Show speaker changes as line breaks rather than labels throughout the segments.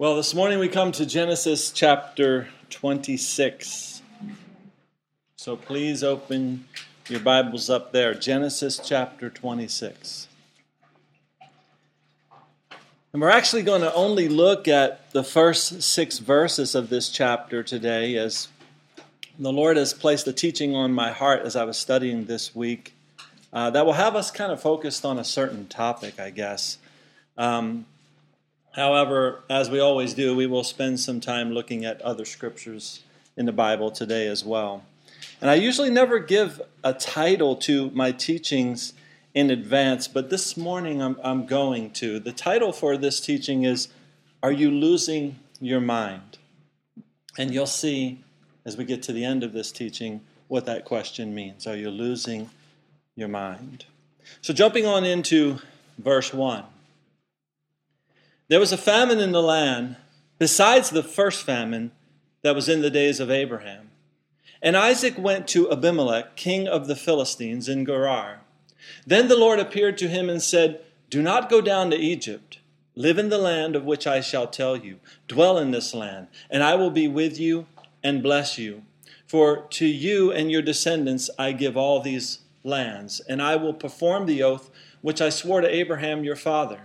Well, this morning we come to Genesis chapter 26. So please open your Bibles up there. Genesis chapter 26. And we're actually going to only look at the first six verses of this chapter today as the Lord has placed a teaching on my heart as I was studying this week uh, that will have us kind of focused on a certain topic, I guess. Um, However, as we always do, we will spend some time looking at other scriptures in the Bible today as well. And I usually never give a title to my teachings in advance, but this morning I'm, I'm going to. The title for this teaching is Are You Losing Your Mind? And you'll see as we get to the end of this teaching what that question means. Are you losing your mind? So, jumping on into verse 1. There was a famine in the land, besides the first famine that was in the days of Abraham. And Isaac went to Abimelech, king of the Philistines, in Gerar. Then the Lord appeared to him and said, Do not go down to Egypt. Live in the land of which I shall tell you. Dwell in this land, and I will be with you and bless you. For to you and your descendants I give all these lands, and I will perform the oath which I swore to Abraham your father.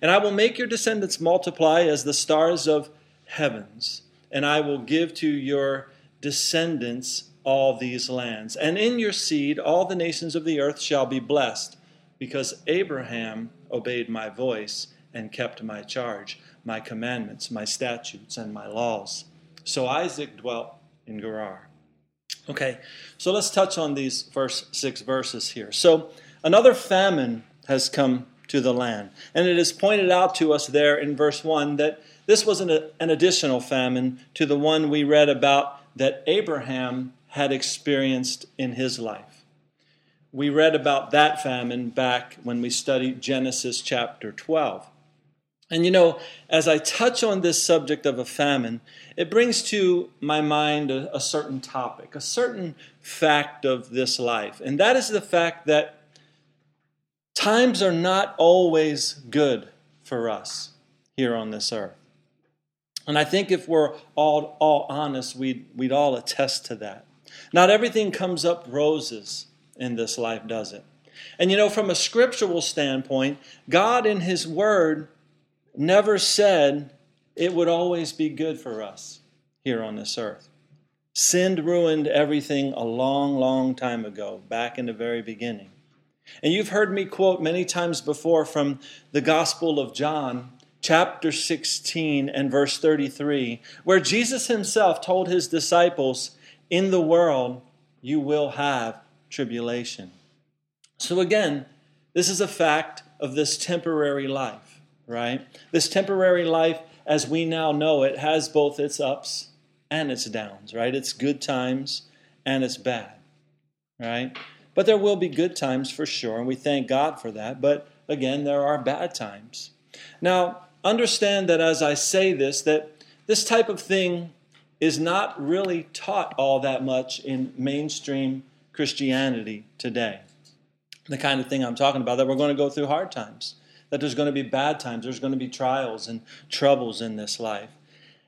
And I will make your descendants multiply as the stars of heavens, and I will give to your descendants all these lands. And in your seed all the nations of the earth shall be blessed, because Abraham obeyed my voice and kept my charge, my commandments, my statutes, and my laws. So Isaac dwelt in Gerar. Okay, so let's touch on these first six verses here. So another famine has come to the land. And it is pointed out to us there in verse 1 that this was an, an additional famine to the one we read about that Abraham had experienced in his life. We read about that famine back when we studied Genesis chapter 12. And you know, as I touch on this subject of a famine, it brings to my mind a, a, certain topic, a certain fact of this life. And that is the fact that Times are not always good for us here on this earth. And I think if we're all, all honest, we'd, we'd all attest to that. Not everything comes up roses in this life, does it? And you know, from a scriptural standpoint, God in His Word never said it would always be good for us here on this earth. Sin ruined everything a long, long time ago, back in the very beginning. And you've heard me quote many times before from the Gospel of John, chapter 16 and verse 33, where Jesus himself told his disciples, In the world you will have tribulation. So again, this is a fact of this temporary life, right? This temporary life, as we now know it, has both its ups and its downs, right? It's good times and it's bad, right? But there will be good times for sure, and we thank God for that. But again, there are bad times. Now, understand that as I say this, that this type of thing is not really taught all that much in mainstream Christianity today. The kind of thing I'm talking about, that we're going to go through hard times, that there's going to be bad times, there's going to be trials and troubles in this life.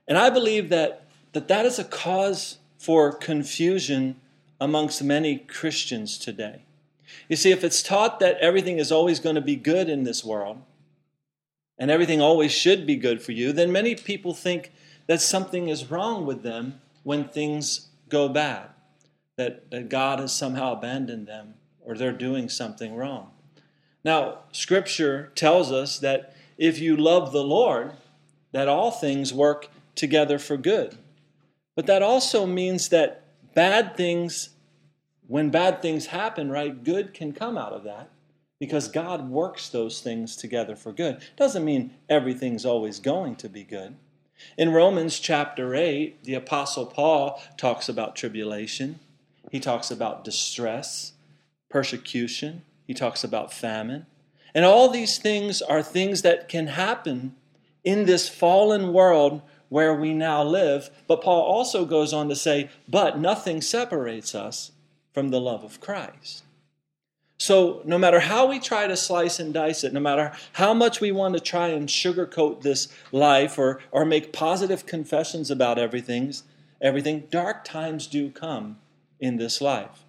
And I believe that that, that is a cause for confusion amongst many Christians today. You see, if it's taught that everything is always going to be good in this world, and everything always should be good for you, then many people think that something is wrong with them when things go bad, that, that God has somehow abandoned them or they're doing something wrong. Now, Scripture tells us that if you love the Lord, that all things work together for good. But that also means that bad things, when bad things happen, right, good can come out of that because God works those things together for good. Doesn't mean everything's always going to be good. In Romans chapter 8, the Apostle Paul talks about tribulation, he talks about distress, persecution, he talks about famine. And all these things are things that can happen in this fallen world where we now live. But Paul also goes on to say, but nothing separates us from the love of Christ. So, no matter how we try to slice and dice it, no matter how much we want to try and sugarcoat this life or, or make positive confessions about everything, everything, dark times do come in this life.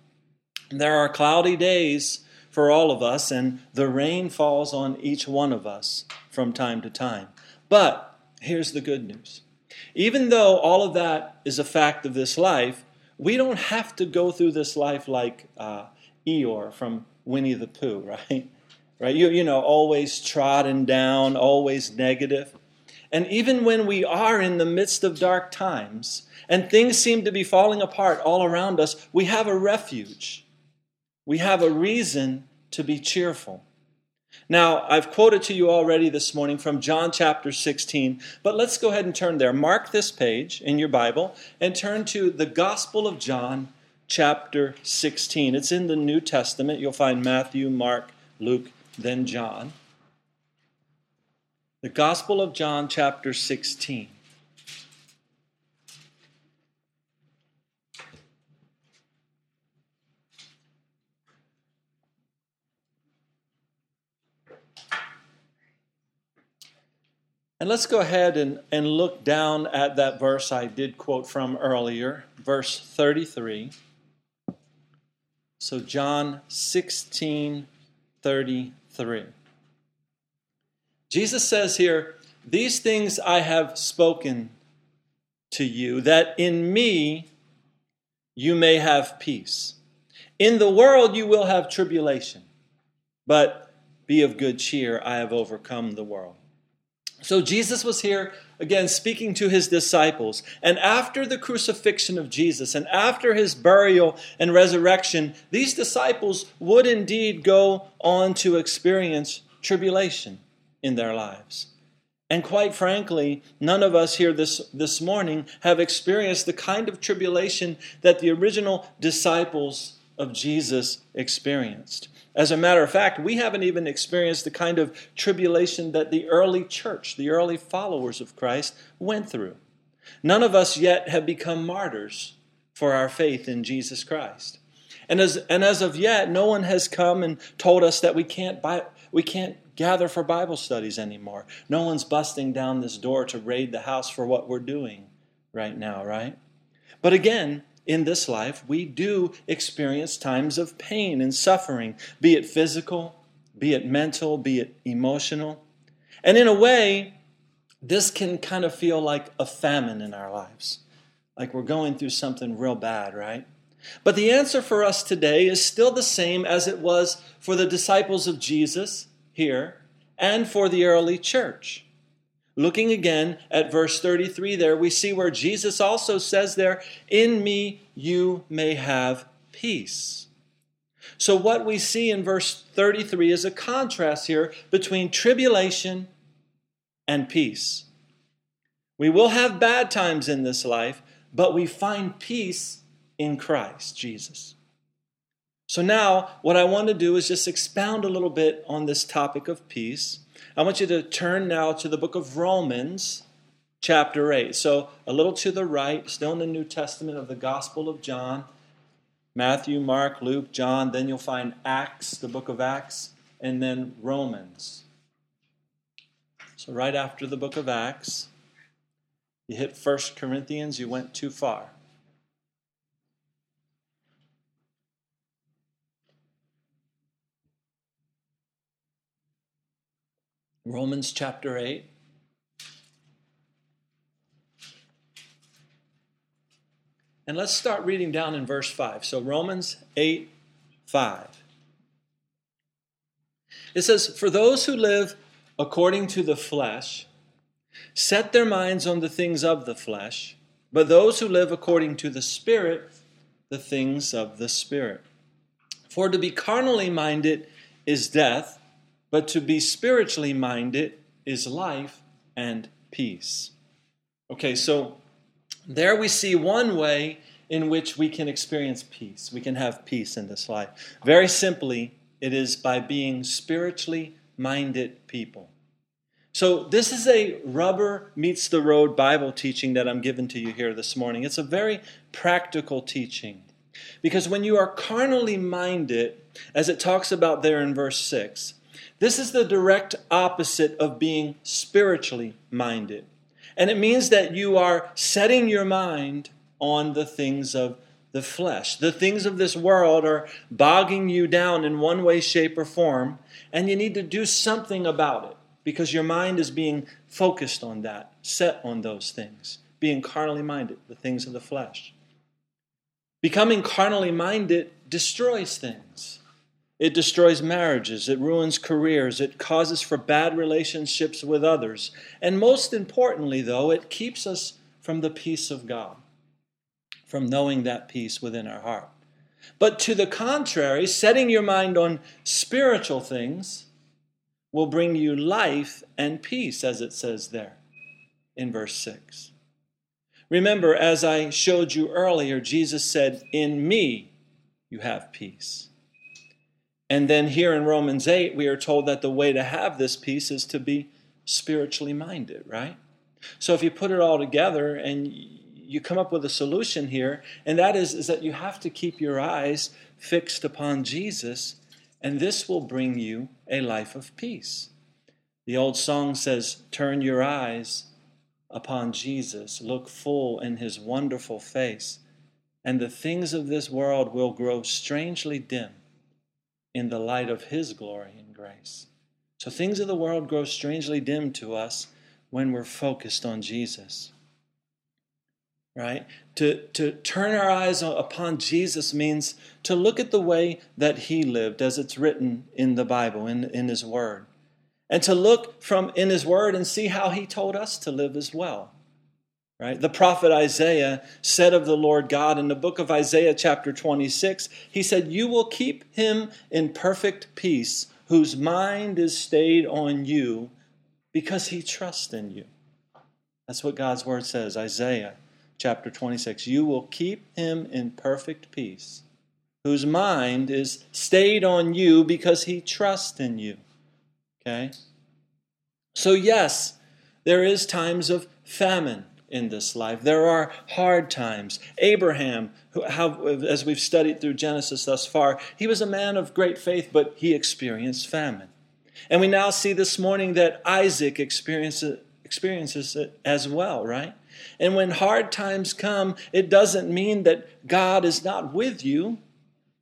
There are cloudy days for all of us, and the rain falls on each one of us from time to time. But here's the good news even though all of that is a fact of this life, we don't have to go through this life like uh, Eeyore from Winnie the Pooh, right? Right? You, you know, always trodden down, always negative. And even when we are in the midst of dark times and things seem to be falling apart all around us, we have a refuge. We have a reason to be cheerful. Now, I've quoted to you already this morning from John chapter 16, but let's go ahead and turn there. Mark this page in your Bible and turn to the Gospel of John chapter 16. It's in the New Testament. You'll find Matthew, Mark, Luke, then John. The Gospel of John chapter 16. And let's go ahead and, and look down at that verse I did quote from earlier, verse 33. So, John 16 33. Jesus says here, These things I have spoken to you, that in me you may have peace. In the world you will have tribulation, but be of good cheer, I have overcome the world. So Jesus was here again speaking to his disciples. And after the crucifixion of Jesus and after his burial and resurrection, these disciples would indeed go on to experience tribulation in their lives. And quite frankly, none of us here this, this morning have experienced the kind of tribulation that the original disciples of Jesus experienced. As a matter of fact, we haven't even experienced the kind of tribulation that the early church, the early followers of Christ, went through. None of us yet have become martyrs for our faith in Jesus Christ. And as, and as of yet, no one has come and told us that we can't, buy, we can't gather for Bible studies anymore. No one's busting down this door to raid the house for what we're doing right now, right? But again, in this life, we do experience times of pain and suffering, be it physical, be it mental, be it emotional. And in a way, this can kind of feel like a famine in our lives, like we're going through something real bad, right? But the answer for us today is still the same as it was for the disciples of Jesus here and for the early church. Looking again at verse 33 there, we see where Jesus also says there, In me you may have peace. So, what we see in verse 33 is a contrast here between tribulation and peace. We will have bad times in this life, but we find peace in Christ Jesus. So, now what I want to do is just expound a little bit on this topic of peace. I want you to turn now to the book of Romans, chapter 8. So, a little to the right, still in the New Testament of the Gospel of John Matthew, Mark, Luke, John. Then you'll find Acts, the book of Acts, and then Romans. So, right after the book of Acts, you hit 1 Corinthians, you went too far. Romans chapter 8. And let's start reading down in verse 5. So, Romans 8 5. It says, For those who live according to the flesh set their minds on the things of the flesh, but those who live according to the Spirit, the things of the Spirit. For to be carnally minded is death but to be spiritually minded is life and peace. Okay, so there we see one way in which we can experience peace. We can have peace in this life. Very simply, it is by being spiritually minded people. So, this is a rubber meets the road Bible teaching that I'm giving to you here this morning. It's a very practical teaching. Because when you are carnally minded, as it talks about there in verse 6. This is the direct opposite of being spiritually minded. And it means that you are setting your mind on the things of the flesh. The things of this world are bogging you down in one way, shape, or form, and you need to do something about it because your mind is being focused on that, set on those things, being carnally minded, the things of the flesh. Becoming carnally minded destroys things. It destroys marriages, it ruins careers, it causes for bad relationships with others. And most importantly, though, it keeps us from the peace of God, from knowing that peace within our heart. But to the contrary, setting your mind on spiritual things will bring you life and peace, as it says there in verse 6. Remember, as I showed you earlier, Jesus said, In me you have peace. And then here in Romans 8, we are told that the way to have this peace is to be spiritually minded, right? So if you put it all together and you come up with a solution here, and that is, is that you have to keep your eyes fixed upon Jesus and this will bring you a life of peace. The old song says, Turn your eyes upon Jesus, look full in his wonderful face, and the things of this world will grow strangely dim in the light of his glory and grace. So things of the world grow strangely dim to us when we're focused on Jesus right? To, to turn our eyes upon Jesus means to look at the way that he lived as it's written in the Bible, in, in his word. And to look from in his word and see how he told us to live as well. Right? The prophet Isaiah said of the Lord God in the book of Isaiah, chapter 26, he said, You will keep him in perfect peace, whose mind is stayed on you because he trusts in you. That's what God's word says, Isaiah chapter 26. You will keep him in perfect peace, whose mind is stayed on you because he trusts in you. Okay? So, yes, there is times of famine in this life. There are hard times. Abraham, who, how, as we've studied through Genesis thus far, he was a man of great faith, but he experienced famine. And we now see this morning that Isaac experiences, experiences it as well, right? And when hard times come, it doesn't mean that God is not with you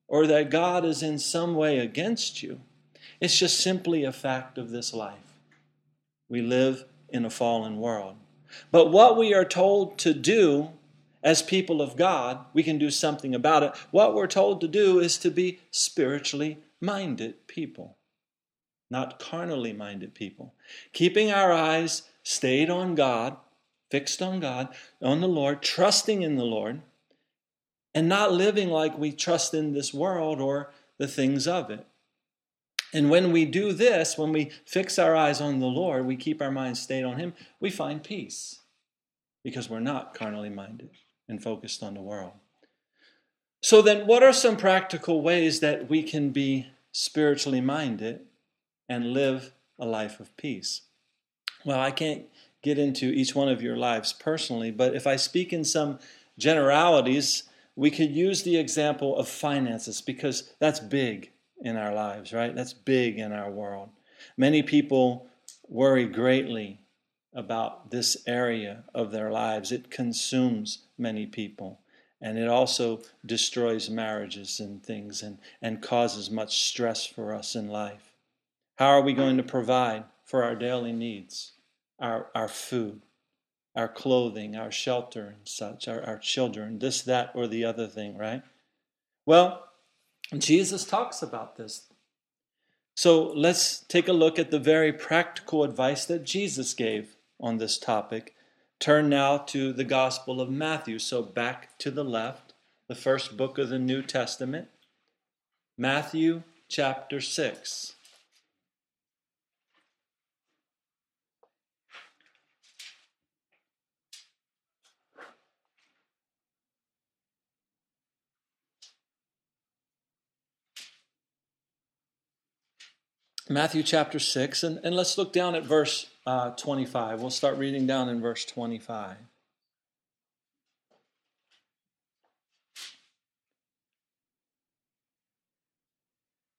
or that God is in some way against you. It's just simply a fact of this life. We live in a fallen world. But what we are told to do as people of God, we can do something about it. What we're told to do is to be spiritually minded people, not carnally minded people. Keeping our eyes stayed on God fixed on God, on the Lord, trusting in the Lord, and not living like we trust in this world or the things of it. And when we do this, when we fix our eyes on the Lord, we keep our minds stayed on Him, we find peace because we're not carnally minded and focused on the world. So, then, what are some practical ways that we can be spiritually minded and live a life of peace? Well, I can't get into each one of your lives personally, but if I speak in some generalities, we could use the example of finances because that's big in our lives, right? That's big in our world. Many people worry greatly about this area of their lives. It consumes many people. And it also destroys marriages and things and, and causes much stress for us in life. How are we going to provide for our daily needs? our, our food, our clothing, our shelter, and such, our, our children, this, that, or the other thing, right? Well, Jesus talks about this. So let's take a look at the very practical advice that Jesus gave on this topic. Turn now to the Gospel of Matthew. So back to the left, the first book of the New Testament, Matthew chapter 6. Matthew chapter 6, and, and let's look down at verse uh, 25. We'll start reading down in verse 25.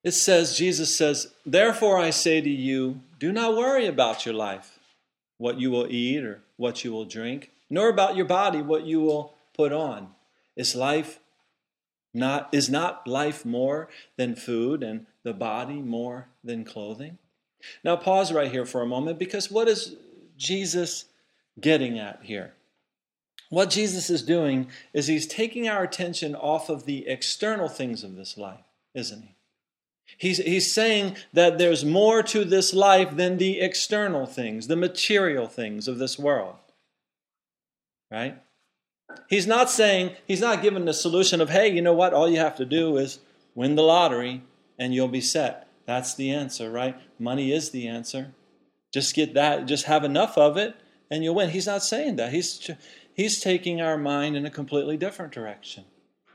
It says, Jesus says, Therefore I say to you, do not worry about your life, what you will eat or what you will drink, nor about your body, what you will put on. Is life not is not life more than food and the body more than clothing? Now pause right here for a moment because what is Jesus getting at here? What Jesus is doing is he's taking our attention off of the external things of this life, isn't he? He's, he's saying that there's more to this life than the external things, the material things of this world. Right? He's not saying, he's not giving the solution of, hey, you know what? All you have to do is win the lottery and you'll be set. That's the answer, right? Money is the answer. Just get that, just have enough of it and you'll win. He's not saying that. He's, he's taking our mind in a completely different direction.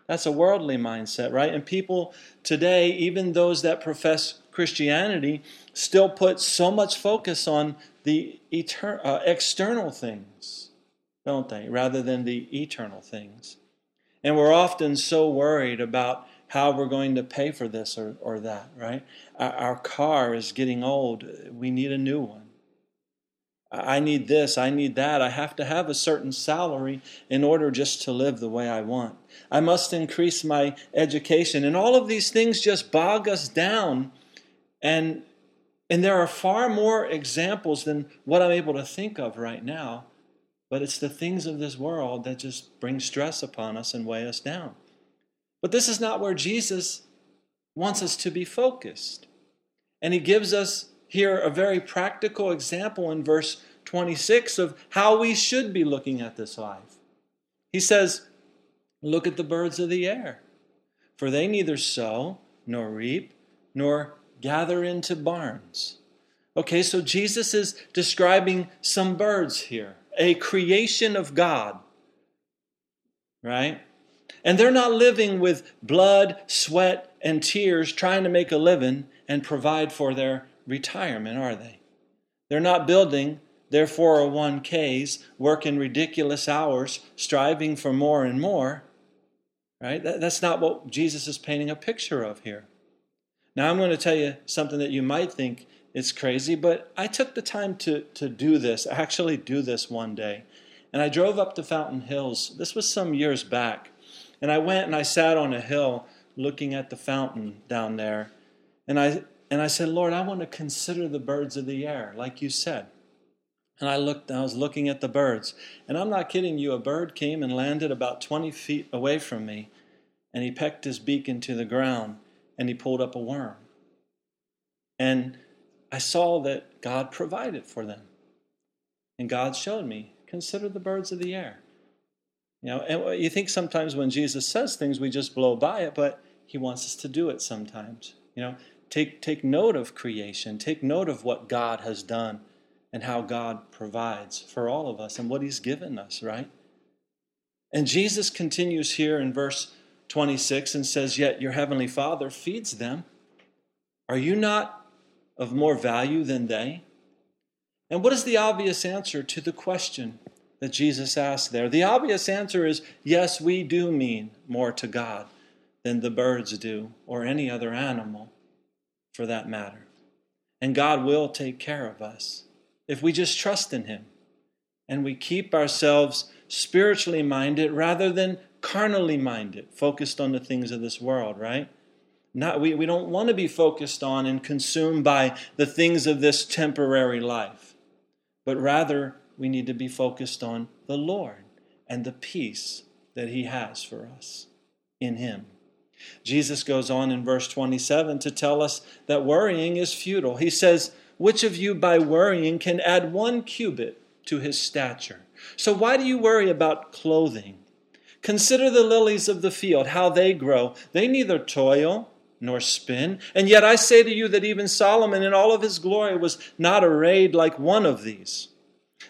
That's a worldly mindset, right? And people today, even those that profess Christianity, still put so much focus on the etern- uh, external things, don't they, rather than the eternal things. And we're often so worried about how we're going to pay for this or, or that, right? Our, our car is getting old. We need a new one. I need this, I need that. I have to have a certain salary in order just to live the way I want. I must increase my education. And all of these things just bog us down. And, and there are far more examples than what I'm able to think of right now. But it's the things of this world that just bring stress upon us and weigh us down. But this is not where Jesus wants us to be focused. And he gives us here a very practical example in verse 26 of how we should be looking at this life. He says, Look at the birds of the air, for they neither sow, nor reap, nor gather into barns. Okay, so Jesus is describing some birds here, a creation of God, right? And they're not living with blood, sweat, and tears trying to make a living and provide for their retirement, are they? They're not building their 401ks, working ridiculous hours, striving for more and more. Right? That, that's not what Jesus is painting a picture of here. Now, I'm going to tell you something that you might think is crazy, but I took the time to, to do this, actually do this one day. And I drove up to Fountain Hills. This was some years back. And I went and I sat on a hill looking at the fountain down there. And I and I said, Lord, I want to consider the birds of the air, like you said. And I looked, I was looking at the birds. And I'm not kidding you, a bird came and landed about 20 feet away from me, and he pecked his beak into the ground, and he pulled up a worm. And I saw that God provided for them. And God showed me, consider the birds of the air. You know, and uh, you think sometimes when Jesus says things, we just blow by it, but he wants us to do it sometimes. You know, Take, take note of creation. Take note of what God has done and how God provides for all of us and what He's given us, right? And Jesus continues here in verse 26 and says, Yet your heavenly Father feeds them. Are you not of more value than they? And what is the obvious answer to the question that Jesus asked there? The obvious answer is yes, we do mean more to God than the birds do or any other animal for that matter. And God will take care of us if we just trust in Him and we keep ourselves spiritually minded rather than carnally minded, focused on the things of this world, right? Not, we, we don't want to be focused on and consumed by the things of this temporary life, but rather we need to be focused on the Lord and the peace that He has for us in Him. Jesus goes on in verse 27 to tell us that worrying is futile. He says, Which of you by worrying can add one cubit to his stature? So why do you worry about clothing? Consider the lilies of the field, how they grow. They neither toil nor spin. And yet I say to you that even Solomon in all of his glory was not arrayed like one of these.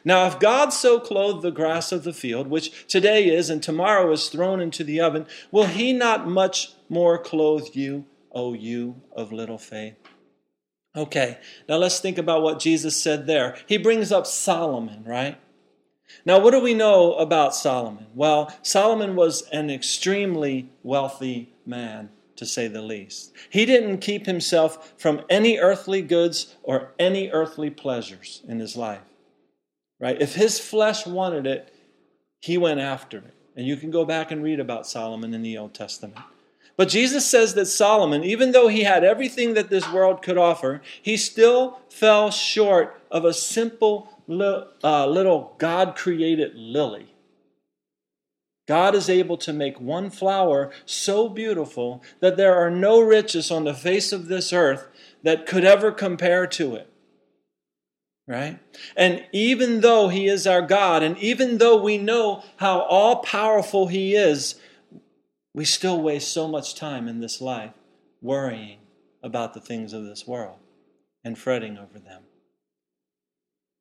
Now, if God so clothed the grass of the field, which today is and tomorrow is thrown into the oven, will he not much more clothe you, O you of little faith? Okay, now let's think about what Jesus said there. He brings up Solomon, right? Now, what do we know about Solomon? Well, Solomon was an extremely wealthy man to say the least. He didn't keep himself from any earthly goods or any earthly pleasures in his life. Right? If his flesh wanted it, he went after it. And you can go back and read about Solomon in the Old Testament. But Jesus says that Solomon, even though he had everything that this world could offer, he still fell short of a simple uh, little God created lily. God is able to make one flower so beautiful that there are no riches on the face of this earth that could ever compare to it. Right? And even though He is our God, and even though we know how all powerful He is, we still waste so much time in this life worrying about the things of this world and fretting over them.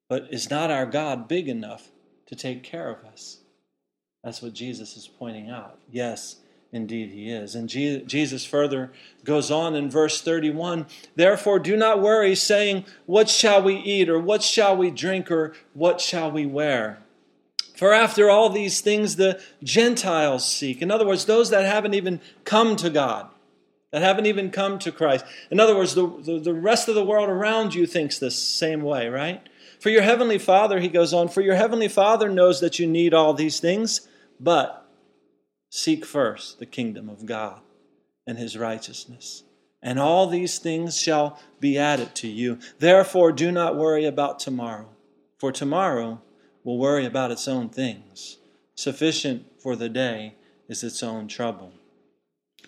But is not our God big enough to take care of us? That's what Jesus is pointing out. Yes, indeed he is. And Jesus further goes on in verse 31 Therefore, do not worry, saying, What shall we eat, or what shall we drink, or what shall we wear? For after all these things the Gentiles seek. In other words, those that haven't even come to God, that haven't even come to Christ. In other words, the, the, the, rest of the world around you thinks the same way, right? For your heavenly Father, he goes on, for your heavenly Father knows that you need all these things, but seek first the kingdom of God and his righteousness. And all these things shall be added to you. Therefore, do not worry about tomorrow, for tomorrow will worry about its own things. Sufficient for the day is its own trouble.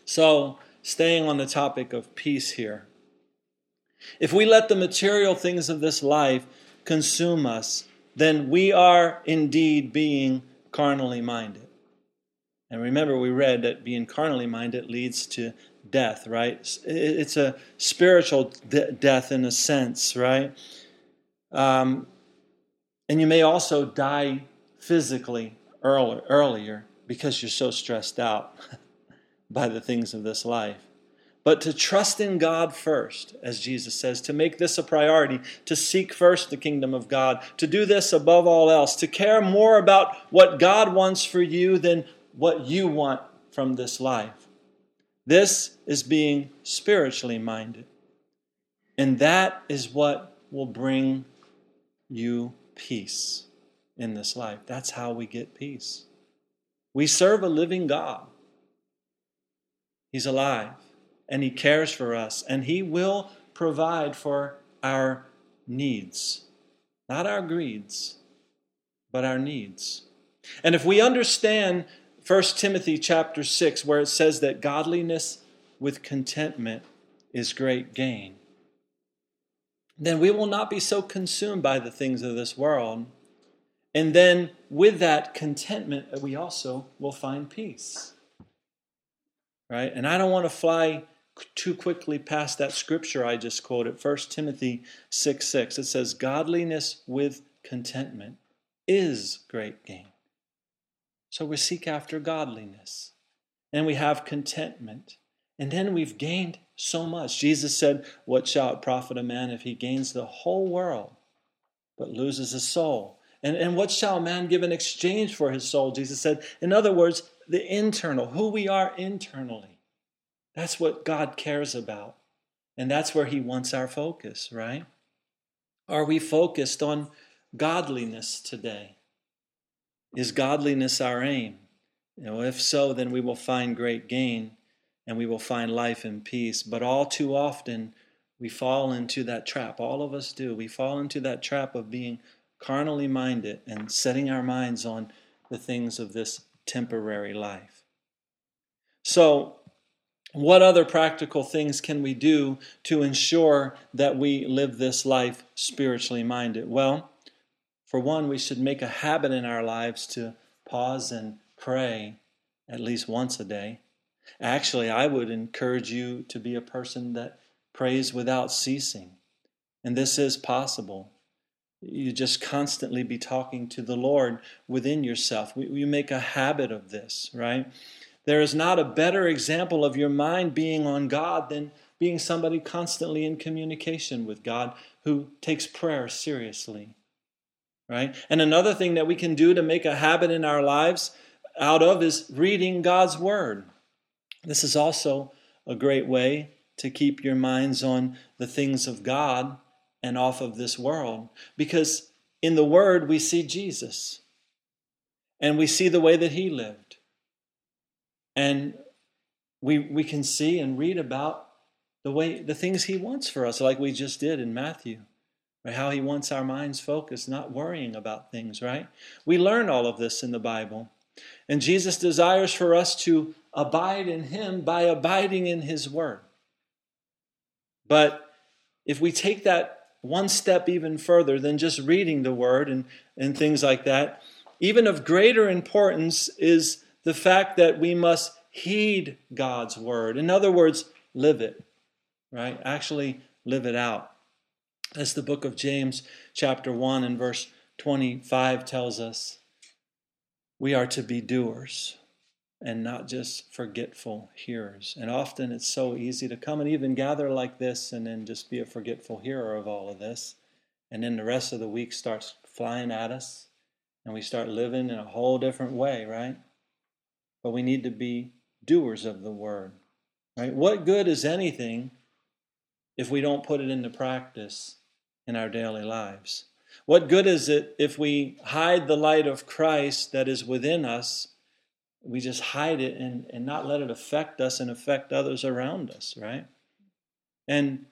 So, staying on the topic of peace here, if we let the material things of this life consume us, then we are indeed being carnally minded. And remember, we read that being carnally minded leads to death, right? It's a spiritual de- death in a sense, right? Um, and you may also die physically earlier, earlier because you're so stressed out by the things of this life. But to trust in God first, as Jesus says, to make this a priority, to seek first the kingdom of God, to do this above all else, to care more about what God wants for you than what you want from this life. This is being spiritually minded. And that is what will bring you peace in this life. That's how we get peace. We serve a living God. He's alive and He cares for us and He will provide for our needs, not our greeds, but our needs. And if we understand 1 Timothy chapter 6 where it says that godliness with contentment is great gain, then we will not be so consumed by the things of this world. And then with that contentment, uh, we also will find peace. Right? And I don't want to fly too quickly past that scripture I just quoted, 1 Timothy 6 6. It says, Godliness with contentment is great gain. So we seek after godliness and we have contentment. And then we've gained so much. Jesus said, What shall it profit a man if he gains the whole world but loses his soul? And, and what shall man give in exchange for his soul? Jesus said, In other words, the internal, who we are internally. That's what God cares about. And that's where he wants our focus, right? Are we focused on godliness today? Is godliness our aim? You know, if so, then we will find great gain and we will find life and peace. But all too often, we fall into that trap. All of us do. We fall into that trap of being carnally minded and setting our minds on the things of this temporary life. So, what other practical things can we do to ensure that we live this life spiritually minded? Well, for one, we should make a habit in our lives to pause and pray at least once a day. Actually, I would encourage you to be a person that prays without ceasing. And this is possible. You just constantly be talking to the Lord within yourself. You make a habit of this, right? There is not a better example of your mind being on God than being somebody constantly in communication with God who takes prayer seriously, right? And another thing that we can do to make a habit in our lives out of is reading God's Word. This is also a great way to keep your minds on the things of God and off of this world. Because in the Word, we see Jesus and we see the way that He lived. And we, we can see and read about the way the things He wants for us, like we just did in Matthew. Right? How He wants our minds focused, not worrying about things, right? We learn all of this in the Bible. And Jesus desires for us to abide in Him by abiding in His Word. But if we take that one step even further than just reading the Word and, and things like that, even of greater importance is the fact that we must heed God's Word. In other words, live it, right? Actually live it out. As the book of James, chapter 1 and verse 25 tells us, we are to be doers and not just forgetful hearers. And often it's so easy to come and even gather like this and then just be a forgetful hearer of all of this. And then the rest of the week starts flying at us and we start living in a whole different way, right? But we need to be doers of the word, right? What good is anything if we don't put it into practice in our daily lives? What good is it if we hide the light of Christ that is within us? We just hide it and, and not let it affect us and affect others around us, right? And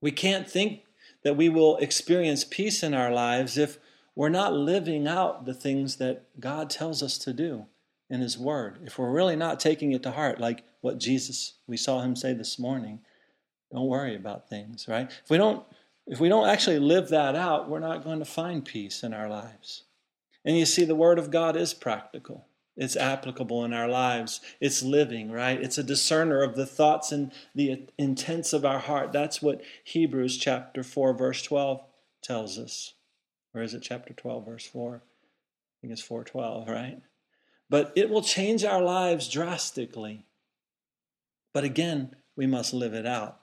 we can't think that we will experience peace in our lives if we're not living out the things that God tells us to do in His Word. If we're really not taking it to heart, like what Jesus, we saw Him say this morning, don't worry about things, right? If we don't if we don't actually live that out, we're not going to find peace in our lives. And you see, the Word of God is practical. It's applicable in our lives. It's living, right? It's a discerner of the thoughts and the intents of our heart. That's what Hebrews chapter 4, verse 12 tells us. Or is it chapter 12, verse 4? I think it's 412, right? But it will change our lives drastically. But again, we must live it out.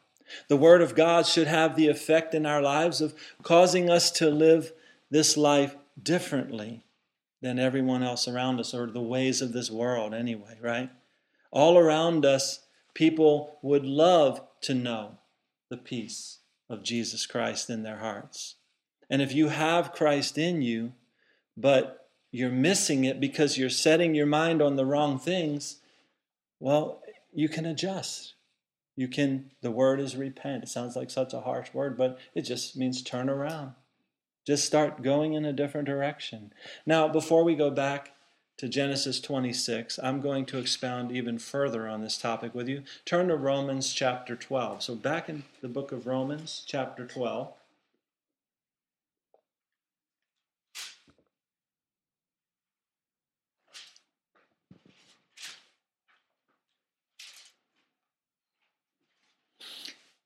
The Word of God should have the effect in our lives of causing us to live this life differently than everyone else around us or the ways of this world, anyway, right? All around us, people would love to know the peace of Jesus Christ in their hearts. And if you have Christ in you, but you're missing it because you're setting your mind on the wrong things, well, you can adjust. You can, the word is repent. It sounds like such a harsh word, but it just means turn around. Just start going in a different direction. Now, before we go back to Genesis 26, I'm going to expound even further on this topic with you. Turn to Romans chapter 12. So, back in the book of Romans, chapter 12.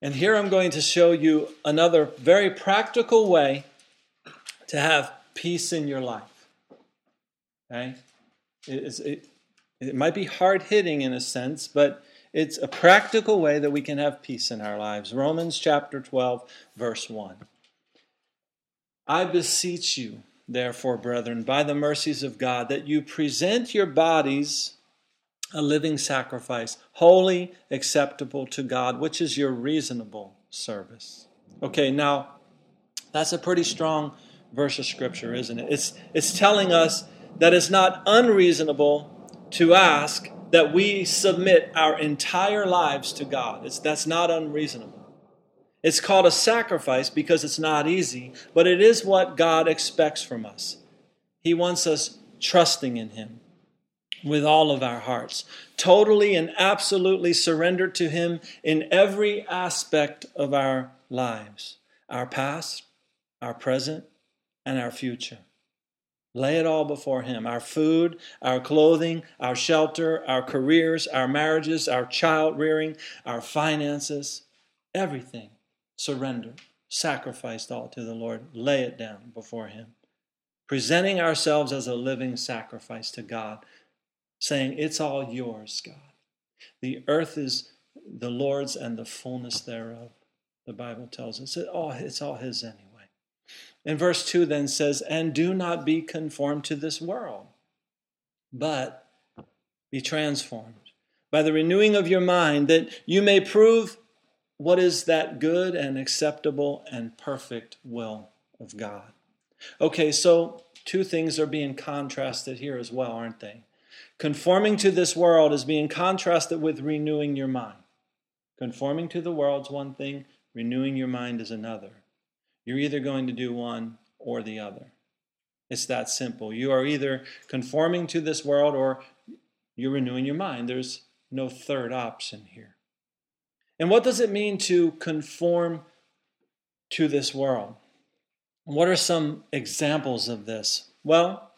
And here I'm going to show you another very practical way to have peace in your life. Okay? It, it, it might be hard hitting in a sense, but it's a practical way that we can have peace in our lives. Romans chapter 12, verse 1. I beseech you, therefore, brethren, by the mercies of God, that you present your bodies a living sacrifice, holy, acceptable to God, which is your reasonable service. Okay, now that's a pretty strong verse of scripture, isn't it? It's, it's telling us that it's not unreasonable to ask that we submit our entire lives to God. It's, that's not unreasonable. It's called a sacrifice because it's not easy, but it is what God expects from us. He wants us trusting in Him with all of our hearts, totally and absolutely surrendered to Him in every aspect of our lives our past, our present, and our future. Lay it all before Him our food, our clothing, our shelter, our careers, our marriages, our child rearing, our finances, everything surrendered, sacrificed all to the Lord. Lay it down before Him. Presenting ourselves as a living sacrifice to God saying, It's all yours, God. The earth is the Lord's and the fullness thereof, the Bible tells us. It all, it's all His anyway. And verse 2 then says, And do not be conformed to this world, but be transformed by the renewing of your mind, that you may prove what is that good and acceptable and perfect will of God. Okay, so two things are being contrasted here as well, aren't they? Conforming to this world is being contrasted with renewing your mind. Conforming to the world's one thing, renewing your mind is another. You're either going to do one or the other. It's that simple. You are either conforming to this world or you're renewing your mind. There's no third option here. And what does it mean to conform to this world? What are some examples of this? Well,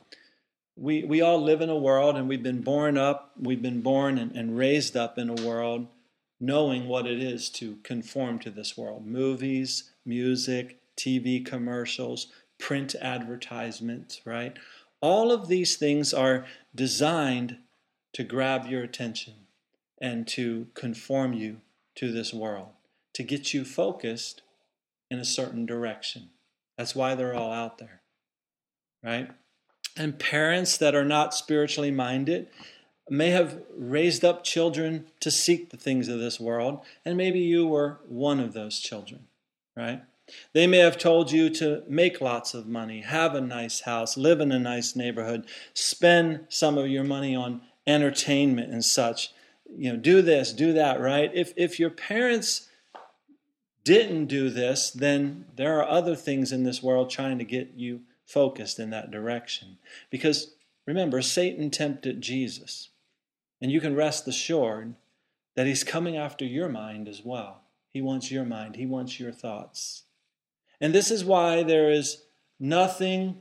we, we all live in a world and we've been born up, we've been born and, and raised up in a world knowing what it is to conform to this world. Movies, music, TV commercials, print advertisements, right? All of these things are designed to grab your attention and to conform you to this world, to get you focused in a certain direction. That's why they're all out there, right? And parents that are not spiritually minded may have raised up children to seek the things of this world, and maybe you were one of those children, right? They may have told you to make lots of money, have a nice house, live in a nice neighborhood, spend some of your money on entertainment and such. You know, do this, do that, right? If if your parents didn't do this, then there are other things in this world trying to get you focused in that direction. Because remember, Satan tempted Jesus. And you can rest assured that he's coming after your mind as well. He wants your mind, he wants your thoughts. And this is why there is nothing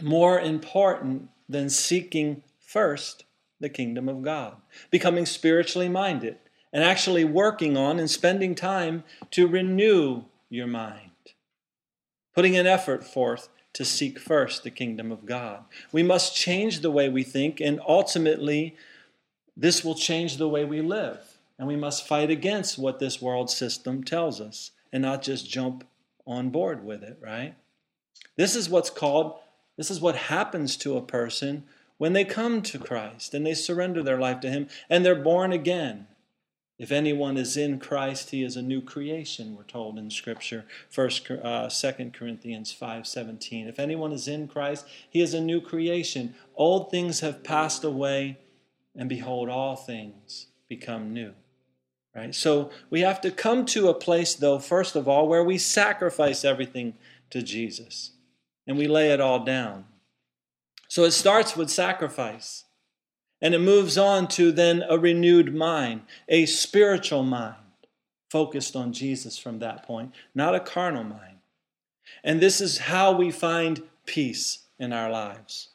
more important than seeking first the kingdom of God, becoming spiritually minded, and actually working on and spending time to renew your mind, putting an effort forth to seek first the kingdom of God. We must change the way we think, and ultimately, this will change the way we live. And we must fight against what this world system tells us and not just jump on board with it, right? This is what's called, this is what happens to a person when they come to Christ and they surrender their life to Him and they're born again. If anyone is in Christ, he is a new creation, we're told in Scripture, First, uh, 2 Corinthians 5.17. If anyone is in Christ, he is a new creation. Old things have passed away, and behold, all things become new. Right? So we have to come to a place, though, first of all, where we sacrifice everything to Jesus and we lay it all down. So it starts with sacrifice. And it moves on to then a renewed mind, a spiritual mind, focused on Jesus from that point, not a carnal mind. And this is how we find peace in our lives.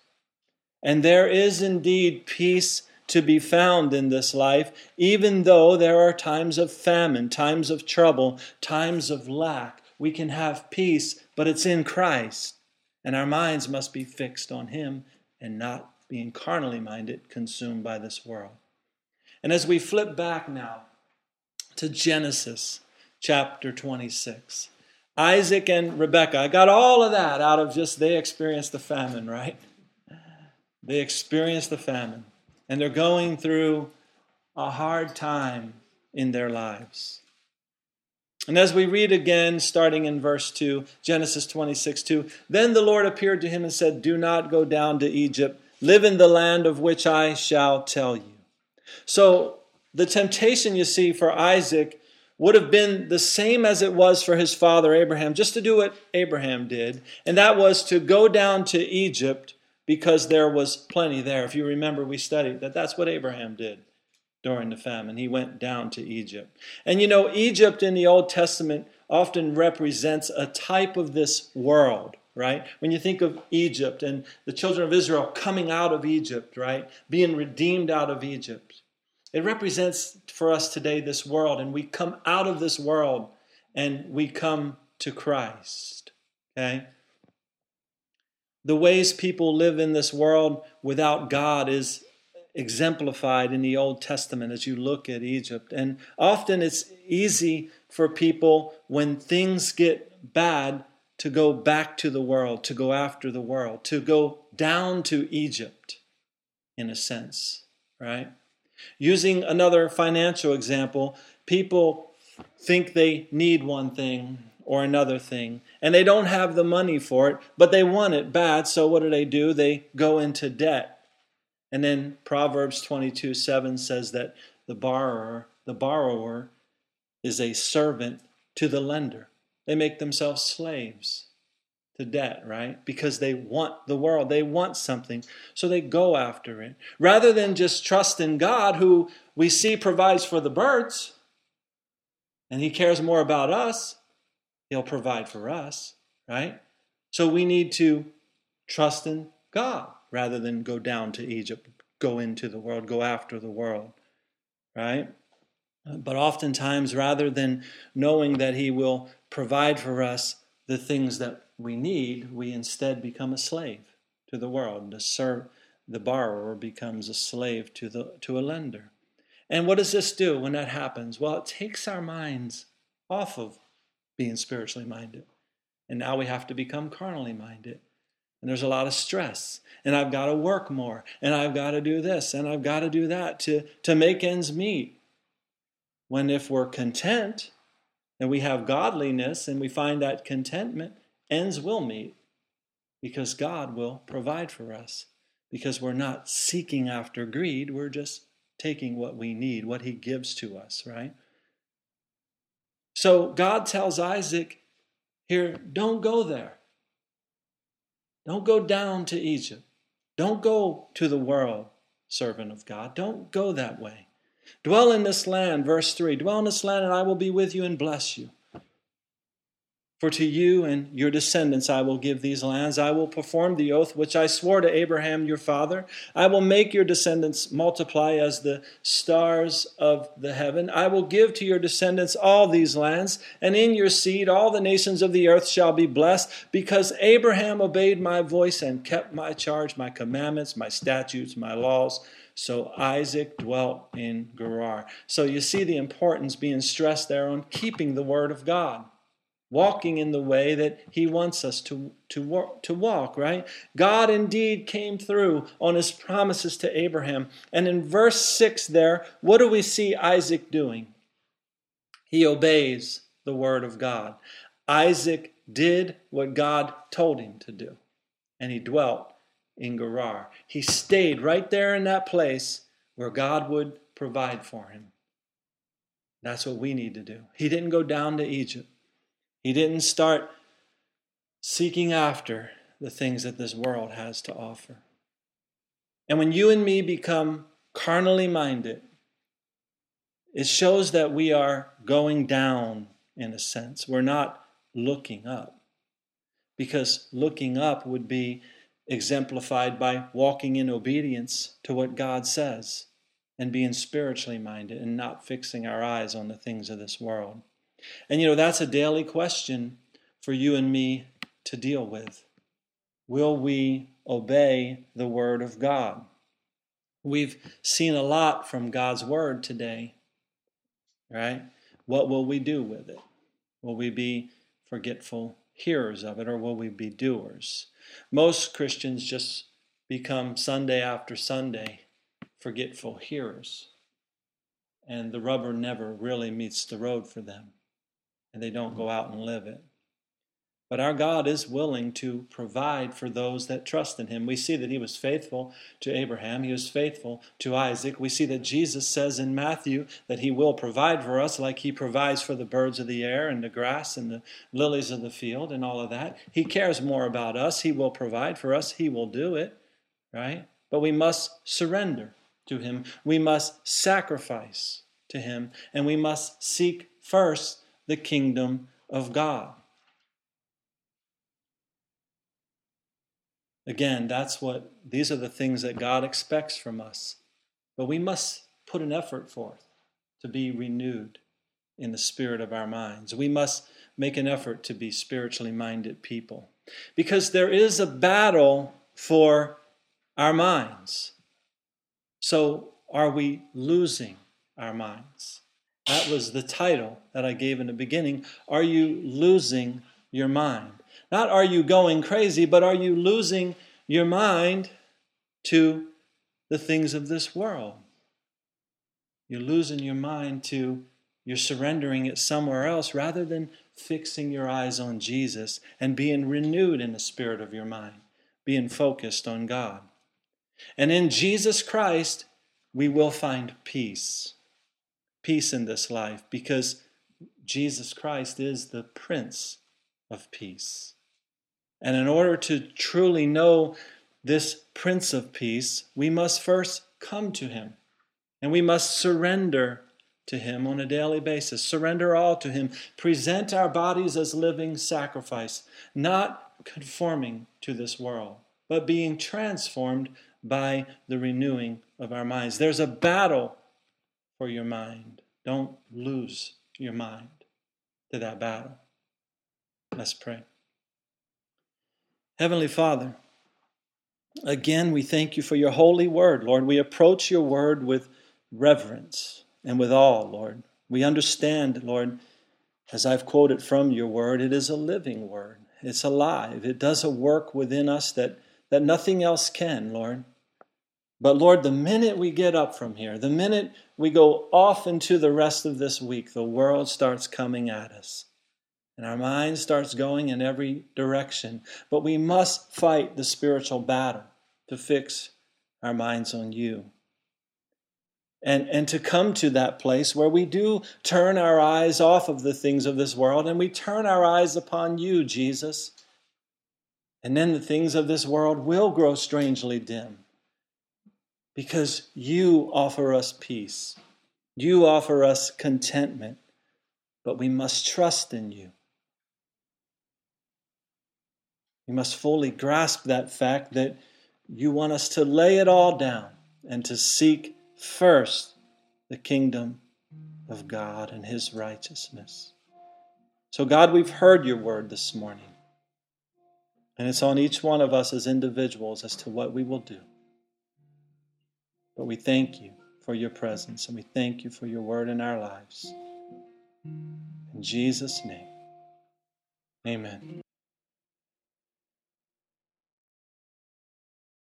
And there is indeed peace to be found in this life, even though there are times of famine, times of trouble, times of lack. We can have peace, but it's in Christ. And our minds must be fixed on Him and not being carnally minded, consumed by this world. And as we flip back now to Genesis chapter 26, Isaac and Rebekah, I got all of that out of just they experienced the famine, right? They experienced the famine, and they're going through a hard time in their lives. And as we read again, starting in verse 2, Genesis 26 2, then the Lord appeared to him and said, Do not go down to Egypt Live in the land of which I shall tell you. So the temptation you see for Isaac would have been the same as it was for his father Abraham, just to do what Abraham did, and that was to go down to Egypt because there was plenty there. If you remember, we studied that that's what Abraham did during the famine. He went down to Egypt. And you know, Egypt in the Old Testament often represents a type of this world right? When you think of Egypt and the children of Israel coming out of Egypt, right? Being redeemed out of Egypt. It represents for us today this world, and we come out of this world and we come to Christ, okay? The ways people live in this world without God is exemplified in the Old Testament as you look at Egypt. And often it's easy for people when things get bad to go back to the world, to go after the world, to go down to Egypt, in a sense, right? Using another financial example, people think they need one thing or another thing, and they don't have the money for it, but they want it bad, so what do they do? They go into debt. And then Proverbs 22 7 says that the borrower, the borrower is a servant to the lender. They make themselves slaves to debt, right? Because they want the world, they want something, so they go after it. Rather than just trust in God, who we see provides for the birds, and He cares more about us, He'll provide for us, right? So we need to trust in God rather than go down to Egypt, go into the world, go after the world, right? But oftentimes, rather than knowing that He will provide for us the things that we need, we instead become a slave to the world. The, serve, the borrower becomes a slave to, the, to a lender. And what does this do when that happens? Well, it takes our minds off of being spiritually minded. And now we have to become carnally minded. And there's a lot of stress. And I've got to work more. And I've got to do this. And I've got to do that to, to make ends meet. When if we're content and we have godliness and we find that contentment, ends will meet because God will provide for us. Because we're not seeking after greed, we're just taking what we need, what He gives to us, right? So God tells Isaac here, don't go there. Don't go down to Egypt. Don't go to the world, servant of God. Don't go that way. Dwell in this land, verse 3 Dwell in this land, and I will be with you and bless you. For to you and your descendants I will give these lands. I will perform the oath which I swore to Abraham your father. I will make your descendants multiply as the stars of the heaven. I will give to your descendants all these lands, and in your seed all the nations of the earth shall be blessed, because Abraham obeyed my voice and kept my charge, my commandments, my statutes, my laws. So Isaac dwelt in Gerar. So you see the importance being stressed there on keeping the word of God walking in the way that he wants us to, to, to walk, right? God indeed came through on his promises to Abraham. And in verse 6 there, what do we see Isaac doing? He obeys the word of God. Isaac did what God told him to do, and he dwelt in Gerar. He stayed right there in that place where God would provide for him. That's what we need to do. He didn't go down to Egypt. He didn't start seeking after the things that this world has to offer. And when you and me become carnally minded, it shows that we are going down in a sense. We're not looking up. Because looking up would be exemplified by walking in obedience to what God says and being spiritually minded and not fixing our eyes on the things of this world. And you know, that's a daily question for you and me to deal with. Will we obey the Word of God? We've seen a lot from God's Word today, right? What will we do with it? Will we be forgetful hearers of it or will we be doers? Most Christians just become Sunday after Sunday forgetful hearers, and the rubber never really meets the road for them and they don't go out and live it. But our God is willing to provide for those that trust in Him. We see that He was faithful to Abraham, He was faithful to Isaac. We see that Jesus says in Matthew that He will provide for us like He provides for the birds of the air and the grass and the lilies of the field and all of that. He cares more about us. He will provide for us, He will do it, right? But we must surrender to Him. We must sacrifice to Him, and we must seek first the kingdom of God. Again, that's what these are the things that God expects from us. But we must put an effort forth to be renewed in the spirit of our minds. We must make an effort to be spiritually minded people because there is a battle for our minds. So, are we losing our minds? That was the title that I gave in the beginning. Are you losing your mind? Not are you going crazy, but are you losing your mind to the things of this world? You're losing your mind to, you're surrendering it somewhere else rather than fixing your eyes on Jesus and being renewed in the spirit of your mind, being focused on God. And in Jesus Christ, we will find peace. Peace in this life because Jesus Christ is the Prince of Peace. And in order to truly know this Prince of Peace, we must first come to him and we must surrender to Him on a daily basis. Surrender all to Him. Present our bodies as living sacrifice, not conforming to this world, but being transformed by the renewing of our minds. There's a battle for your mind. Don't lose your mind to that battle. Let's pray. Heavenly Father, again, we thank you for your holy word, Lord. We approach your word with reverence and with awe, Lord. We understand, Lord, as I've quoted from your word, it is a living word. It's alive. It does a work within us that, that nothing else can, Lord. But Lord, the minute we get up from here, the minute we go off into the rest of this week, the world starts coming at us. And our mind starts going in every direction. But we must fight the spiritual battle to fix our minds on you and, and to come to that place where we do turn our eyes off of the things of this world and we turn our eyes upon you, Jesus. And then the things of this world will grow strangely dim because you offer us peace. You offer us contentment, but we must trust in you. We must fully grasp that fact that you want us to lay it all down and to seek first the kingdom of God and his righteousness. So, God, we've heard your word this morning. And it's on each one of us as individuals as to what we will do. But we thank you for your presence and we thank you for your word in our lives. In Jesus' name, amen.